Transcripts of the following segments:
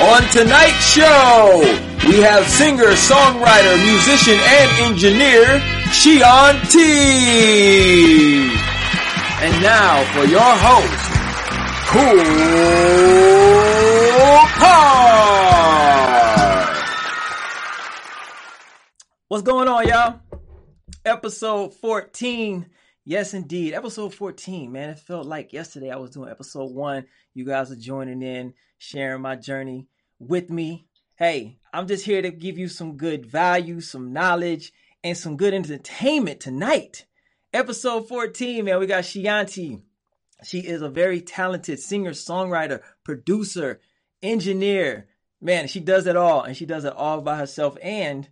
On tonight's show, we have singer, songwriter, musician, and engineer, Chiyanti. And now for your host, Cool Car. What's going on, y'all? Episode 14. Yes, indeed. Episode 14, man. It felt like yesterday I was doing episode one. You guys are joining in, sharing my journey with me. Hey, I'm just here to give you some good value, some knowledge, and some good entertainment tonight. Episode 14, man. We got Chiyanti. She is a very talented singer, songwriter, producer, engineer. Man, she does it all, and she does it all by herself. And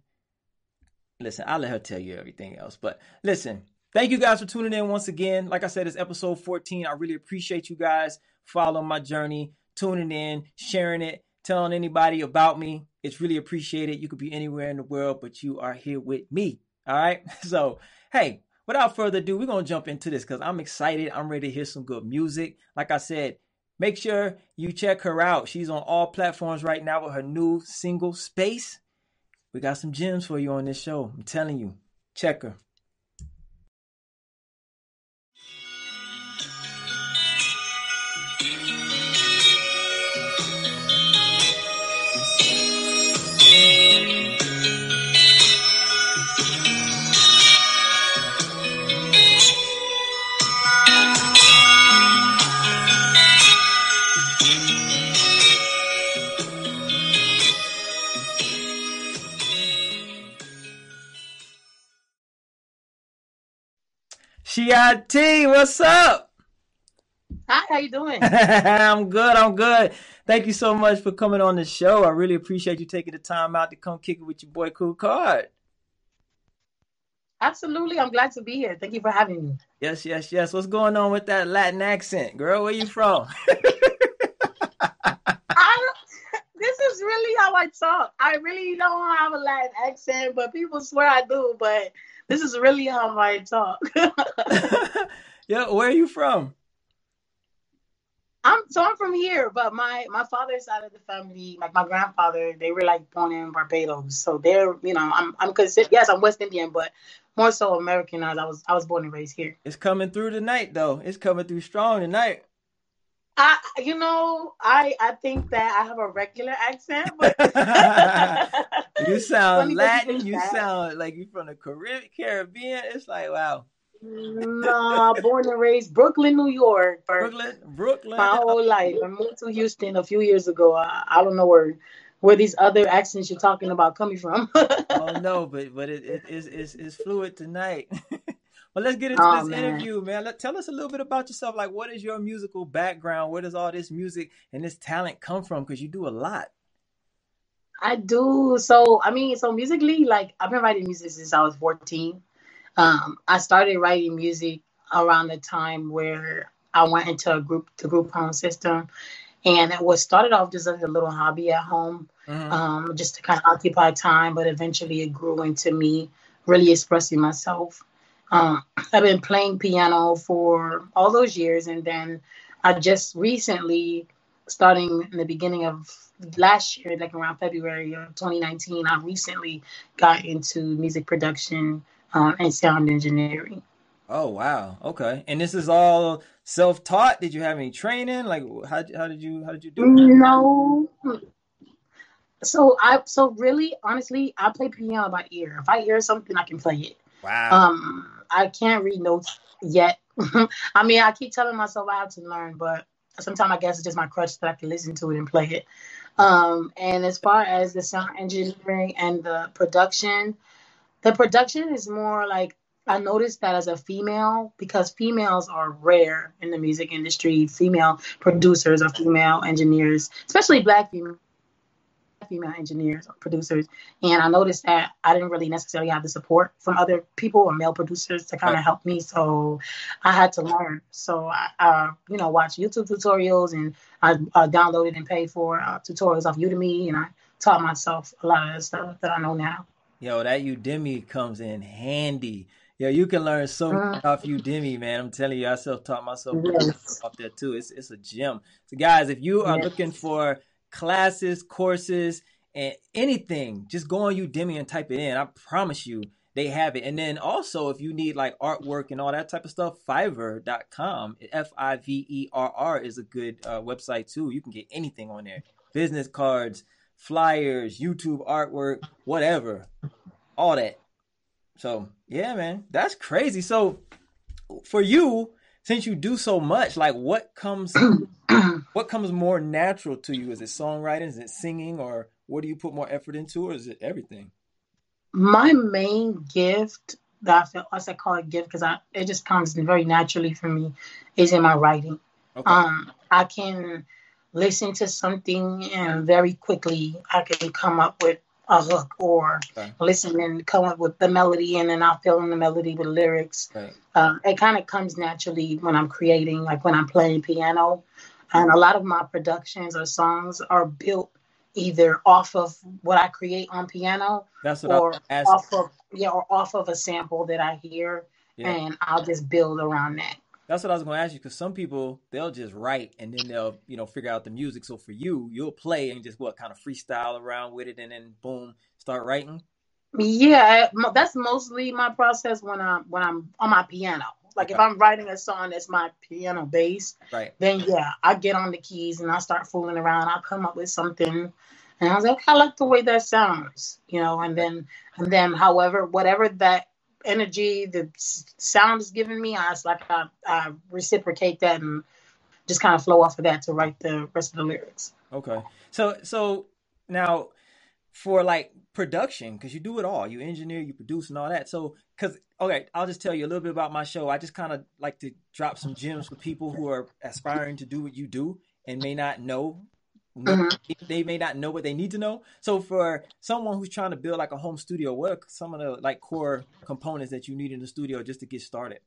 listen, I'll let her tell you everything else. But listen, thank you guys for tuning in once again. Like I said, it's episode 14. I really appreciate you guys following my journey, tuning in, sharing it, telling anybody about me. It's really appreciated. You could be anywhere in the world, but you are here with me. All right. So, hey, without further ado, we're going to jump into this because I'm excited. I'm ready to hear some good music. Like I said, make sure you check her out. She's on all platforms right now with her new single, Space. We got some gems for you on this show. I'm telling you, check her. Chiyanti, what's up? Hi, how you doing? I'm good. I'm good. Thank you so much for coming on the show. I really appreciate you taking the time out to come kick it with your boy Cool Card. Absolutely. I'm glad to be here. Thank you for having me. Yes, yes, yes. What's going on with that Latin accent, girl? Where you from? I, this is really how I talk. I really don't have a Latin accent, but people swear I do. But this is really how I talk. yeah, where are you from? I'm so I'm from here, but my my father's side of the family, like my grandfather, they were like born in Barbados, so they're you know I'm I'm considered yes I'm West Indian, but more so Americanized. I was I was born and raised here. It's coming through tonight though. It's coming through strong tonight. I you know I I think that I have a regular accent, but you sound Latin. You sound like you're from the Caribbean. It's like wow. nah, born and raised Brooklyn, New York. Brooklyn, Brooklyn. My whole life. I moved to Houston a few years ago. I, I don't know where where these other accents you're talking about coming from. oh no, but but it, it is it's, it's fluid tonight. Well, let's get into oh, this man. interview, man. Let, tell us a little bit about yourself. Like, what is your musical background? Where does all this music and this talent come from? Because you do a lot. I do. So I mean, so musically, like I've been writing music since I was 14. Um, I started writing music around the time where I went into a group, the group home system, and it was started off just as a little hobby at home, mm-hmm. um, just to kind of occupy time. But eventually, it grew into me really expressing myself. Um, I've been playing piano for all those years, and then I just recently, starting in the beginning of last year, like around February of 2019, I recently got into music production um, and sound engineering. Oh wow, okay. And this is all self-taught. Did you have any training? Like, how how did you how did you do? It? No. So I so really honestly, I play piano by ear. If I hear something, I can play it. Wow. Um, I can't read notes yet. I mean, I keep telling myself I have to learn, but sometimes I guess it's just my crutch that I can listen to it and play it. Um, and as far as the sound engineering and the production, the production is more like I noticed that as a female, because females are rare in the music industry, female producers or female engineers, especially black female female engineers or producers. And I noticed that I didn't really necessarily have the support from other people or male producers to kind of help me. So I had to learn. So I, uh, you know, watch YouTube tutorials and I uh, downloaded and paid for uh, tutorials off Udemy and I taught myself a lot of the stuff that I know now. Yo, that Udemy comes in handy. yeah, you can learn so much uh, off Udemy, man. I'm telling you, I self taught myself yes. off there too. It's it's a gem. So, guys, if you are yes. looking for classes, courses, and anything, just go on Udemy and type it in. I promise you, they have it. And then also, if you need like artwork and all that type of stuff, Fiverr.com, F I V E R R is a good uh, website too. You can get anything on there business cards, flyers, YouTube artwork, whatever, all that. So, yeah, man, that's crazy. So, for you, since you do so much, like what comes what comes more natural to you? Is it songwriting? Is it singing or what do you put more effort into or is it everything? my main gift that I feel, as I call it gift because I it just comes very naturally for me is in my writing. Okay. Um, I can listen to something and very quickly I can come up with a hook or okay. listen and come up with the melody and then I'll fill in the melody with lyrics. Right. Um, it kind of comes naturally when I'm creating, like when I'm playing piano. And a lot of my productions or songs are built either off of what I create on piano That's what or off of yeah, or off of a sample that I hear yeah. and I'll just build around that. That's what I was going to ask you because some people they'll just write and then they'll you know figure out the music. So for you, you'll play and just what kind of freestyle around with it and then boom, start writing. Yeah, that's mostly my process when I'm when I'm on my piano. Like okay. if I'm writing a song that's my piano based, right. then yeah, I get on the keys and I start fooling around. I'll come up with something and I was like, I like the way that sounds, you know, and then and then however, whatever that energy the sound is giving me, I like I, I reciprocate that and just kind of flow off of that to write the rest of the lyrics. Okay. So so now for like production because you do it all you engineer you produce and all that so because okay i'll just tell you a little bit about my show i just kind of like to drop some gems for people who are aspiring to do what you do and may not know mm-hmm. they may not know what they need to know so for someone who's trying to build like a home studio what are some of the like core components that you need in the studio just to get started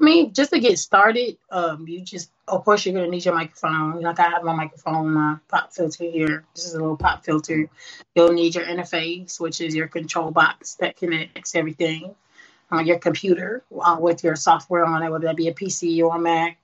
I mean, just to get started, um, you just, of course, you're gonna need your microphone. Like I have my microphone, my pop filter here. This is a little pop filter. You'll need your interface, which is your control box that connects everything. Uh, your computer uh, with your software on it, whether that be a PC or a Mac.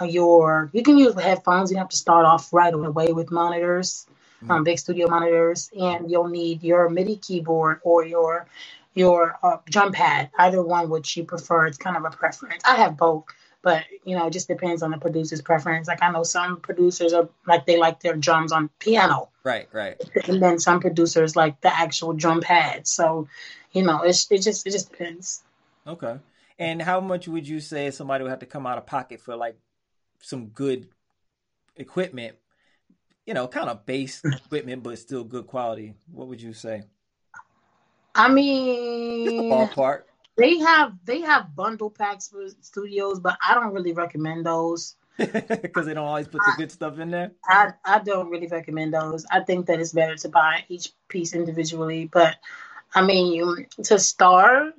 Your you can use headphones. You have to start off right away with monitors, mm-hmm. um, big studio monitors, and you'll need your MIDI keyboard or your your uh, drum pad, either one which you prefer. It's kind of a preference. I have both, but you know, it just depends on the producer's preference. Like I know some producers are like they like their drums on piano. Right, right. And then some producers like the actual drum pad. So, you know, it's it just it just depends. Okay. And how much would you say somebody would have to come out of pocket for like some good equipment? You know, kind of base equipment, but still good quality. What would you say? I mean, ballpark. They have they have bundle packs for studios, but I don't really recommend those because they don't always put the I, good stuff in there. I I don't really recommend those. I think that it's better to buy each piece individually. But I mean, you, to start,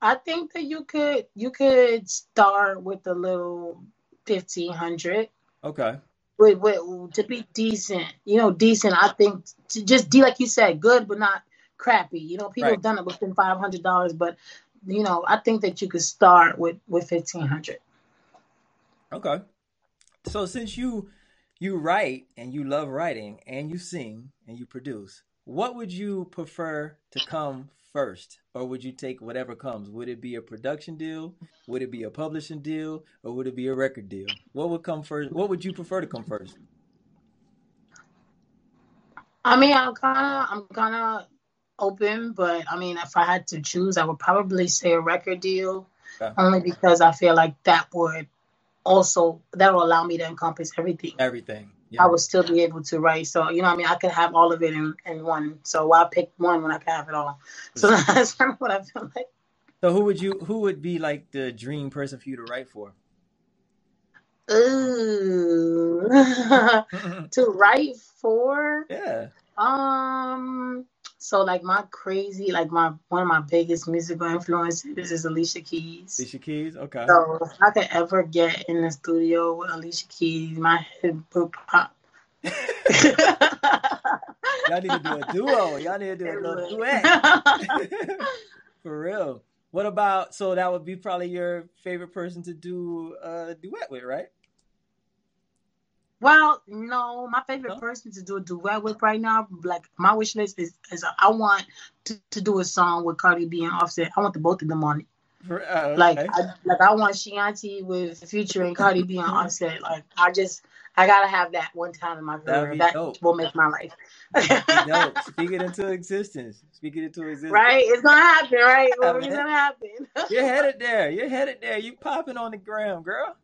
I think that you could you could start with a little fifteen hundred. Okay. With, with, to be decent, you know, decent. I think to just do like you said, good but not crappy. You know, people right. have done it within five hundred dollars, but you know, I think that you could start with with fifteen hundred. Okay, so since you you write and you love writing and you sing and you produce, what would you prefer to come first, or would you take whatever comes? Would it be a production deal? Would it be a publishing deal, or would it be a record deal? What would come first? What would you prefer to come first? I mean, I'm kind of, I'm kind of open, but I mean, if I had to choose, I would probably say a record deal, only because I feel like that would also that will allow me to encompass everything. Everything. Yeah. I would still be able to write. So you know, I mean, I could have all of it in, in one. So why pick one when I can have it all? So that's kind of what I feel like. So who would you who would be like the dream person for you to write for? Ooh, to write for? Yeah. Um, so like my crazy, like my one of my biggest musical influences is Alicia Keys. Alicia Keys, okay. So if I could ever get in the studio with Alicia Keys, my head would pop. Y'all need to do a duo. Y'all need to do a little duet. For real. What about so that would be probably your favorite person to do a duet with, right? Well, no, my favorite person to do a duet with right now, like my wish list is, is I want to, to do a song with Cardi B and Offset. I want the both of them on it. For- uh, Like, okay. I, like I want Chiyanti with Future and Cardi B and Offset. Like, I just, I gotta have that one time in my career. That dope. will make my life. Dope. Speak it into existence. Speak it into existence. right? It's gonna happen, right? Yeah, it's gonna happen. You're headed there. You're headed there. You popping on the gram, girl.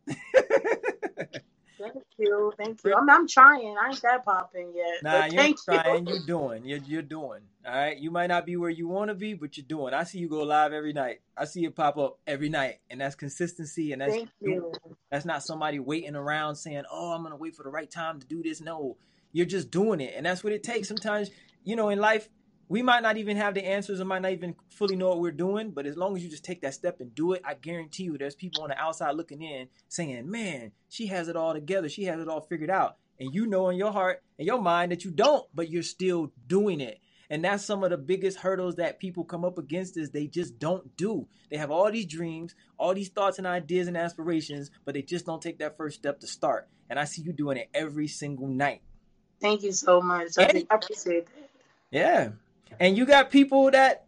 Thank you, thank you. I'm, I'm trying. I ain't that popping yet. Nah, you're thank trying. you. You're doing. You're you're doing. All right. You might not be where you want to be, but you're doing. I see you go live every night. I see it pop up every night, and that's consistency. And that's Thank you. that's not somebody waiting around saying, "Oh, I'm gonna wait for the right time to do this." No, you're just doing it, and that's what it takes. Sometimes, you know, in life, we might not even have the answers, or might not even fully know what we're doing. But as long as you just take that step and do it, I guarantee you, there's people on the outside looking in, saying, "Man, she has it all together. She has it all figured out." And you know in your heart and your mind that you don't, but you're still doing it. And that's some of the biggest hurdles that people come up against is they just don't do. They have all these dreams, all these thoughts and ideas and aspirations, but they just don't take that first step to start. And I see you doing it every single night. Thank you so much. I, And- I appreciate that. Yeah. And you got people that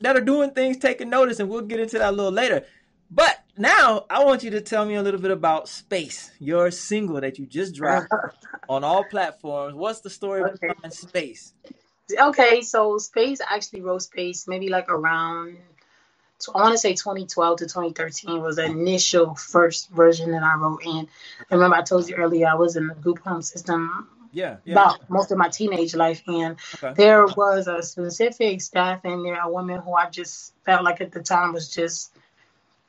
that are doing things taking notice and we'll get into that a little later. But now I want you to tell me a little bit about Space, your single that you just dropped on all platforms. What's the story Okay. behind Space? Okay, so Space actually wrote Space maybe like around, I want to say 2012 to 2013 was the initial first version that I wrote in. Remember, I told you earlier I was in the group home system Yeah, yeah. about most of my teenage life, and Okay. there was a specific staff in there, a woman who I just felt like at the time was just,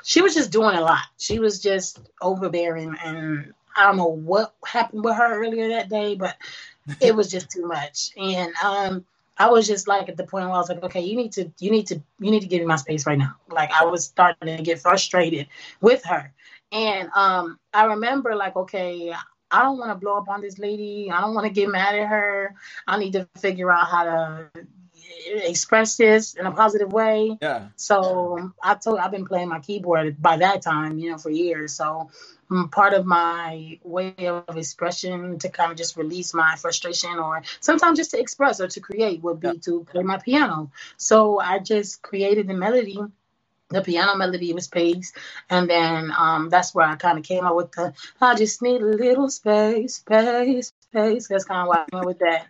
she was just doing a lot. She was just overbearing, and I don't know what happened with her earlier that day, but it was just too much. And um, I was just like at the point where I was like, okay, you need to, you need to, you need to give me my space right now. Like I was starting to get frustrated with her, and um, I remember like, okay, I don't want to blow up on this lady. I don't want to get mad at her. I need to figure out how to express this in a positive way. Yeah. So I told I've been playing my keyboard by that time, you know, for years. So mm, part of my way of expression to kind of just release my frustration or sometimes just to express or to create would be Yeah. to play my piano. So I just created the melody. The piano melody was Space, and then um, that's where I kind of came up with the I just need a little space, space, space. That's kind of why I went with that.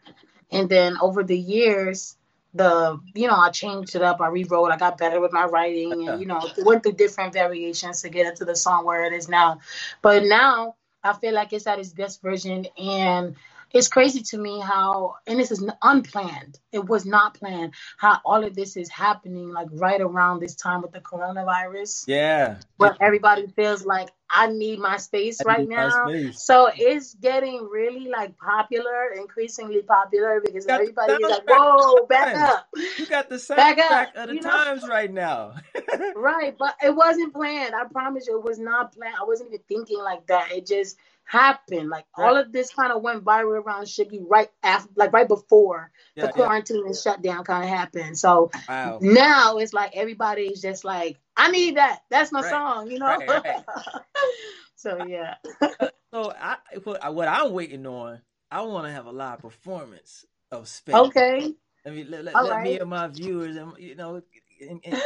And then over the years, the you know I changed it up. I rewrote. I got better with my writing, and you know went through different variations to get into the song where it is now. But now I feel like it's at its best version, and it's crazy to me how and this is unplanned. It was not planned. How all of this is happening like right around this time with the coronavirus, Yeah. where everybody feels like I need my space I right now. space. So it's getting really like popular, increasingly popular because everybody is like, "Whoa, back times. up!" You got the Back up, soundtrack of the you know? times right now. Right, but it wasn't planned. I promise you, it was not planned. I wasn't even thinking like that. It just happened. Like all of this kind of went viral around Shiggy right after, like right before Yeah, the yeah. quarantine and shutdown kind of happened. So Wow. now it's like everybody is just like, "I need that. That's my Right. song," you know. Right, right. so yeah. So I what, what I'm waiting on, I want to have a live performance of Space. Okay. Let me let, let, let me and my viewers and you know in, in,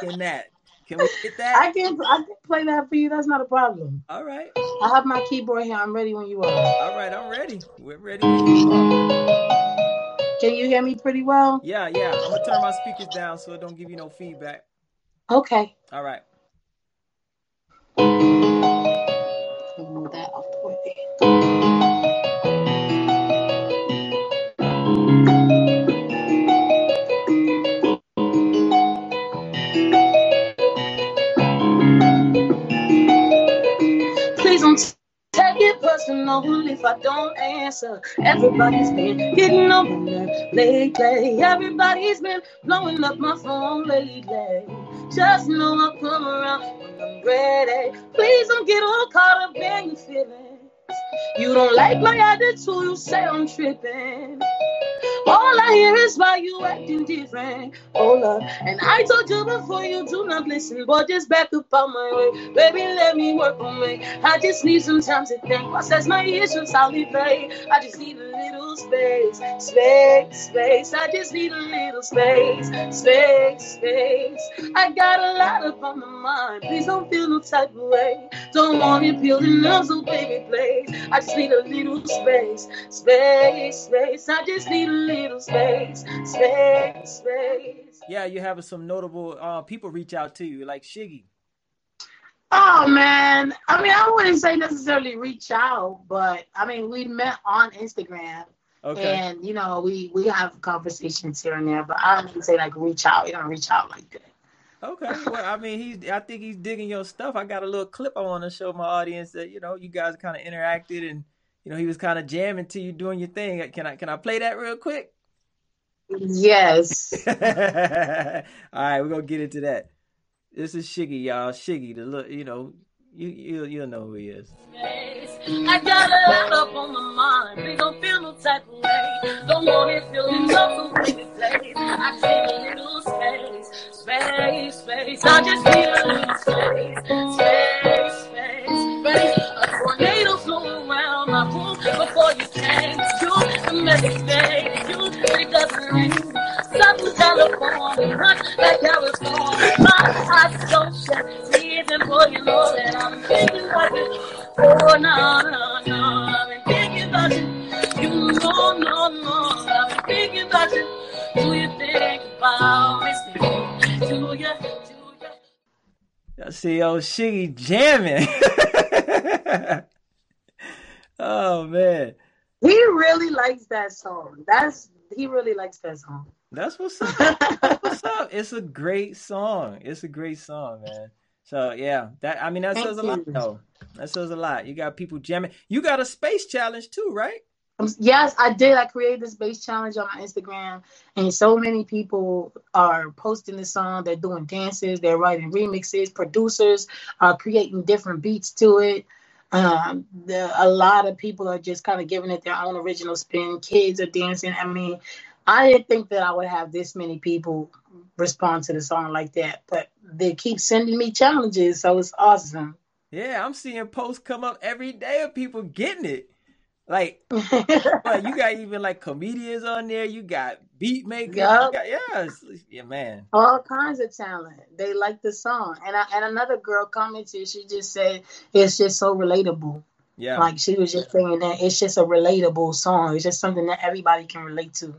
in that. Can we get that? I can I can play that for you. That's not a problem. All right. I have my keyboard here. I'm ready when you are. All right, I'm ready. We're ready when you are. Can you hear me pretty well? Yeah, yeah. I'm gonna turn my speakers down so it don't give you no feedback. Okay. All right. It personal if I don't answer. Everybody's been getting on nerves lately. Everybody's been blowing up my phone lately. Just know I'll come around when I'm ready. Please don't get all caught up in your feelings. You don't like my attitude, you say I'm tripping. All I hear is why you acting different. Oh love, and I told you before you do not listen, but just back up on my way. Baby, let me work on me. I just need some time to think. Process my issues, I'll leave I just need a little space, space, space. I just need a little space, space, space. I got a lot up on my mind. Please don't feel no type of way. Don't want it peeling up, so baby, please. I just need a little space, space, space. I just need a little space, space, space. Yeah, you have some notable uh, people reach out to you, like Shiggy. Oh man, I mean, I wouldn't say necessarily reach out, but I mean, we met on Instagram, okay. and you know, we we have conversations here and there, but I don't even say like reach out. You don't reach out like that. Okay, well, I mean, he's. I think he's digging your stuff. I got a little clip I want to show my audience that you know you guys kind of interacted and you know he was kind of jamming to you doing your thing. Can I can I play that real quick? Yes. All right, we're gonna get into that. This is Shiggy, y'all. Shiggy, the look, you know, you you you'll know who he is. I got a lot up on my mind. Please don't feel no type of way. Don't want it so place. I a little space, space, space. I just need a little space, space, space, space. A tornado flew around my room before you came. You. You. Southern California, like California. My eyes shut. Even boy, you know that I'm thinking about you. Oh, no, no, no. I've been thinking about you. You know, no, no. I've been thinking about you. Do you think about me still? Do you? Do you? see old Shiggy jamming. oh man. He really likes that song. That's he really likes that song. That's what's up. That's what's up. It's a great song. It's a great song, man. So yeah, that I mean that Thank says a lot though. That says a lot. You got people jamming. You got a space challenge too, right? Um, yes, I did. I created the space challenge on my Instagram, and so many people are posting the song. They're doing dances. They're writing remixes. Producers are creating different beats to it. Um, the, a lot of people are just kind of giving it their own original spin. Kids are dancing. I mean, I didn't think that I would have this many people respond to the song like that, but they keep sending me challenges, so it's awesome. Yeah, I'm seeing posts come up every day of people getting it. Like, like you got even like comedians on there. You got beat makers. Yep. Got, yeah, yeah, man. All kinds of talent. They like the song, and I, and another girl commented. She just said it's just so relatable. Yeah, like she was just saying that it's just a relatable song. It's just something that everybody can relate to.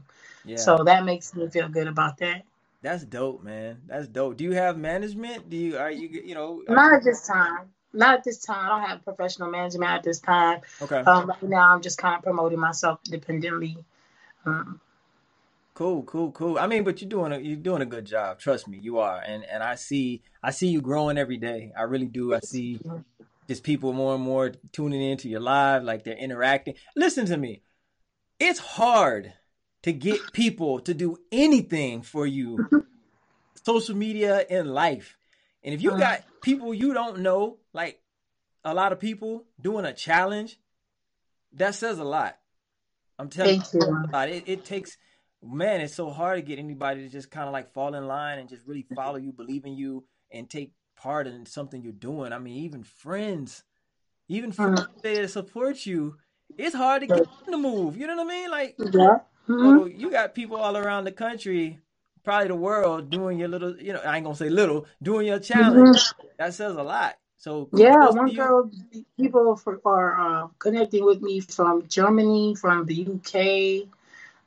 Yeah. So that makes me feel good about that. That's dope, man. That's dope. Do you have management? Do you are you you know? Not at this time. Not at this time. I don't have professional management at this time. Okay. Um, right now I'm just kind of promoting myself independently. Um, cool, cool, cool. I mean, but you're doing a you're doing a good job. Trust me, you are. And and I see I see you growing every day. I really do. I see just people more and more tuning into your live, like they're interacting. Listen to me. It's hard to get people to do anything for you, social media and life. And if you uh-huh. got people you don't know, like a lot of people doing a challenge, that says a lot. I'm telling Thank you, you. It, it takes, man, it's so hard to get anybody to just kind of like fall in line and just really follow you, believe in you, and take part in something you're doing. I mean, even friends, even friends uh-huh. that support you, it's hard to get them to move. You know what I mean? Like, yeah. Mm-hmm. So you got people all around the country, probably the world, doing your little, you know, I ain't gonna say little, doing your challenge. Mm-hmm. That says a lot. So yeah, one girl, people for, are uh, connecting with me from Germany, from the UK,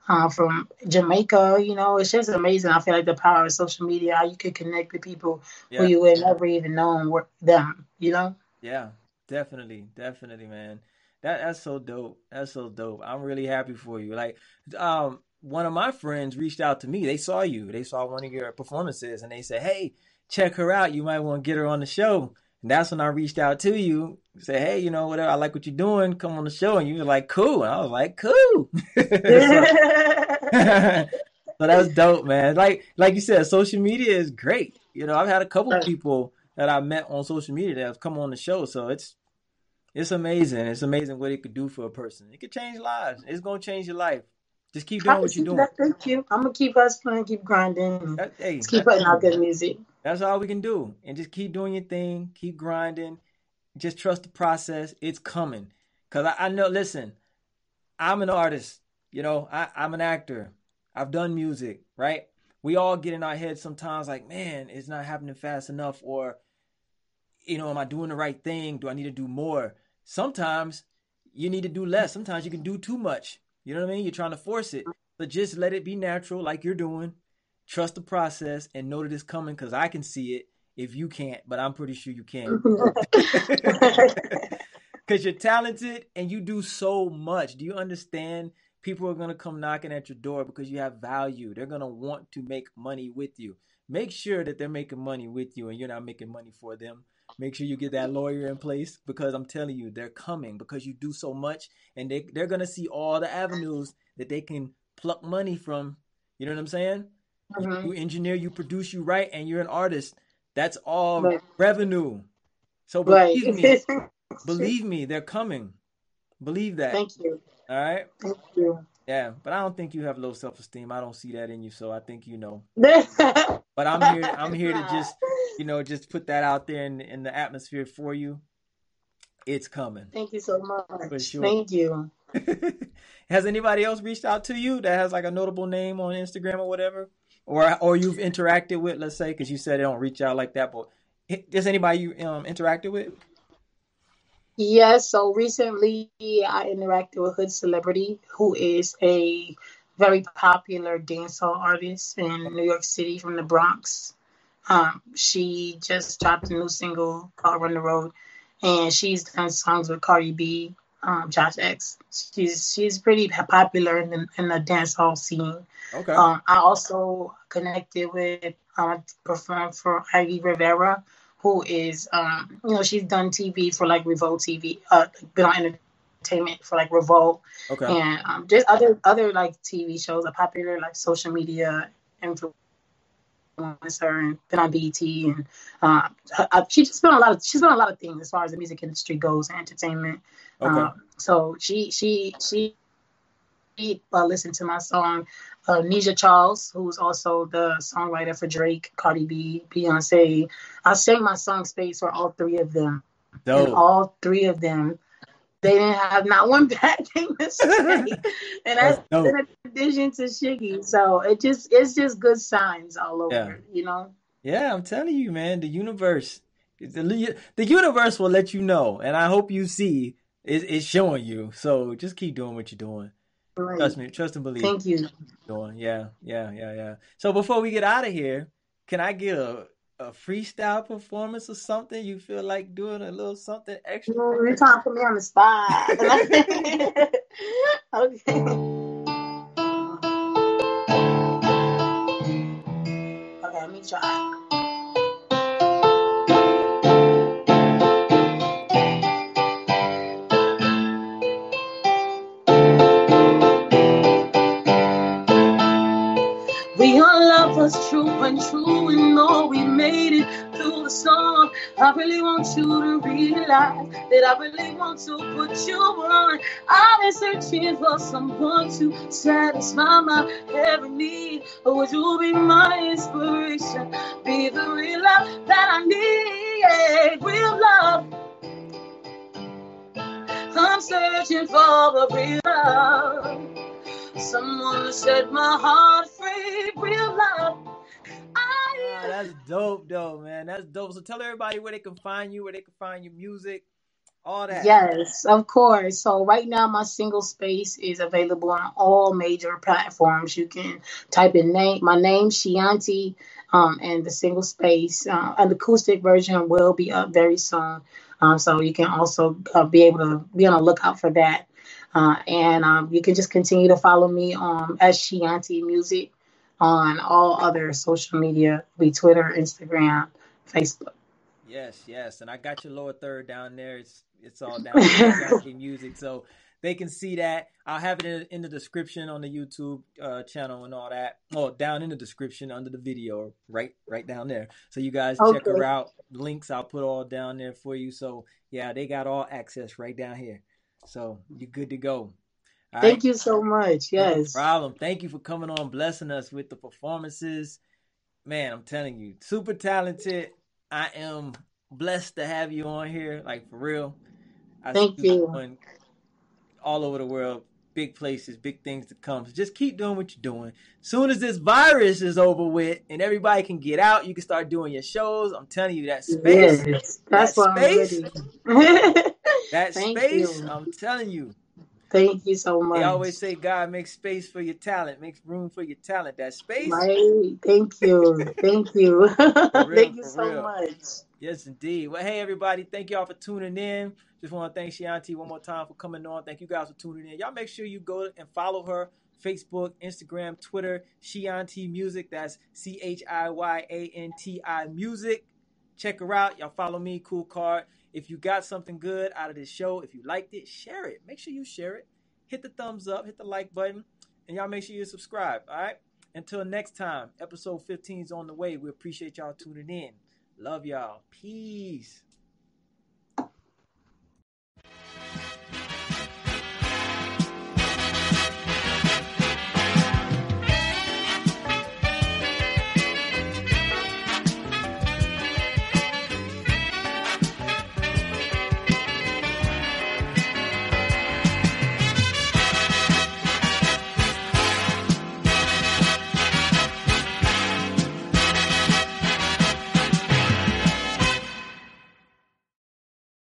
uh, from Jamaica. You know, it's just amazing. I feel like the power of social media, how you can connect with people yeah. who you would never even known them. You know? Yeah, definitely, definitely, man. That that's so dope. That's so dope. I'm really happy for you. Like, um, one of my friends reached out to me. They saw you. They saw one of your performances, and they said, "Hey, check her out. You might want to get her on the show." And that's when I reached out to you. Say, hey, you know, whatever. I like what you're doing. Come on the show. And you were like, cool. And I was like, cool. so, so that's dope, man. Like, like you said, social media is great. You know, I've had a couple people that I met on social media that have come on the show. So it's it's amazing. It's amazing what it could do for a person. It could change lives. It's gonna change your life. Just keep doing what you're doing. Thank you. I'm gonna keep hustling, keep grinding, That- hey, just keep putting out good music. That's all we can do. And just keep doing your thing, keep grinding, just trust the process. It's coming. Cause I, I know, listen, I'm an artist, you know, I, I'm an actor. I've done music, right? We all get in our heads sometimes like, man, it's not happening fast enough, or, you know, am I doing the right thing? Do I need to do more? Sometimes you need to do less. Sometimes you can do too much. You know what I mean? You're trying to force it. But just let it be natural, like you're doing trust the process and know that it's coming because I can see it if you can't, but I'm pretty sure you can. Because you're talented and you do so much. Do you understand? People are going to come knocking at your door because you have value. They're going to want to make money with you. Make sure that they're making money with you and you're not making money for them. Make sure you get that lawyer in place because I'm telling you, they're coming because you do so much and they, they're going to see all the avenues that they can pluck money from. You know what I'm saying? Mhm. You engineer, you produce, you write, and you're an artist. That's all Right. revenue. So Right. believe me, believe me, they're coming. Believe that. Thank you. All right. Thank you. Yeah, but I don't think you have low self esteem. I don't see that in you, so I think you know. but I'm here. I'm here to just, you know, just put that out there in in the atmosphere for you. It's coming. Thank you so much. For sure. Thank you. has anybody else reached out to you that has like a notable name on Instagram or whatever, or or you've interacted with? Let's say because you said they don't reach out like that, but does anybody you um interacted with? Yes, so recently I interacted with Hood Celebrity, who is a very popular dancehall artist in New York City from the Bronx. Um, she just dropped a new single called Run the Road, and she's done songs with Cardi B, um, Josh X. She's she's pretty popular in the, in the dancehall scene. Okay. Um, I also connected with um, performed for Ivy Rivera, who is um, you know she's done TV for like Revolt TV, uh, been on entertainment for like Revolt, okay. and um, just other other like TV shows, are popular like social media influencer, and been on BET, and uh, uh, she just been a lot of she's been a lot of things as far as the music industry goes, and entertainment. Okay. Um, so she she she uh, listened to my song. Uh, Nija Charles, who's also the songwriter for Drake, Cardi B, Beyonce. I sang my song Space for all three of them. And all three of them, they didn't have not one bad thing to say. and that's, dope. in addition to Shiggy. So it just it's just good signs all over, Yeah. you know? Yeah, I'm telling you, man. The universe, the the universe will let you know, and I hope you see it's, it's showing you. So just keep doing what you're doing. Right. Trust me. Trust and believe. Thank you. Yeah, yeah, yeah, yeah. So before we get out of here, can I get a, a freestyle performance or something? You feel like doing a little something extra? You're trying to put me on the spot. okay. Okay, let me try. Really want you to realize that I really want to put you on. I've been searching for someone to satisfy my every need. Would you be my inspiration? Be the real love that I need. Real love. I'm searching for a real love. Someone to set my heart free. Real love. That's dope, though, man. That's dope. So tell everybody where they can find you, where they can find your music, all that. Yes, of course. So right now my single space is available on all major platforms. You can type in name my name Chiyanti um, and the single space. Uh, an acoustic version will be up very soon. Um, so you can also uh, be able to be on the lookout for that. Uh, and um, you can just continue to follow me on as Chiyanti Music on all other social media, be Twitter, Instagram, Facebook. Yes, yes. And I got your lower third down there. It's it's all down there. I got your music. So they can see that. I'll have it in, in the description on the YouTube uh, channel and all that. Oh, down in the description under the video, right right down there. So you guys check her out. Links I'll put all down there for you. So yeah, they got all access right down here. So you're good to go. All Thank right? you so much. Yes. No problem. Thank you for coming on, blessing us with the performances. Man, I'm telling you, super talented. I am blessed to have you on here, like for real. I Thank you. All over the world, big places, big things to come. So just keep doing what you're doing. Soon as this virus is over with and everybody can get out, you can start doing your shows. I'm telling you that space. Yes, that's that space, that Thank space, you. I'm telling you. Thank you so much. They always say God makes space for your talent, makes room for your talent. That space. Right. Thank you. Thank you. real, thank you so real. much. Yes, indeed. Well, hey everybody, thank y'all for tuning in. Just want to thank Chiyanti one more time for coming on. Thank you guys for tuning in. Y'all make sure you go and follow her Facebook, Instagram, Twitter, Chiyanti Music. That's C H I Y A N T I Music. Check her out. Y'all follow me, Cool Card. If you got something good out of this show, if you liked it, share it. Make sure you share it. Hit the thumbs up, hit the like button, and y'all make sure you subscribe. All right. Until next time, episode 15 is on the way. We appreciate y'all tuning in. Love y'all. Peace.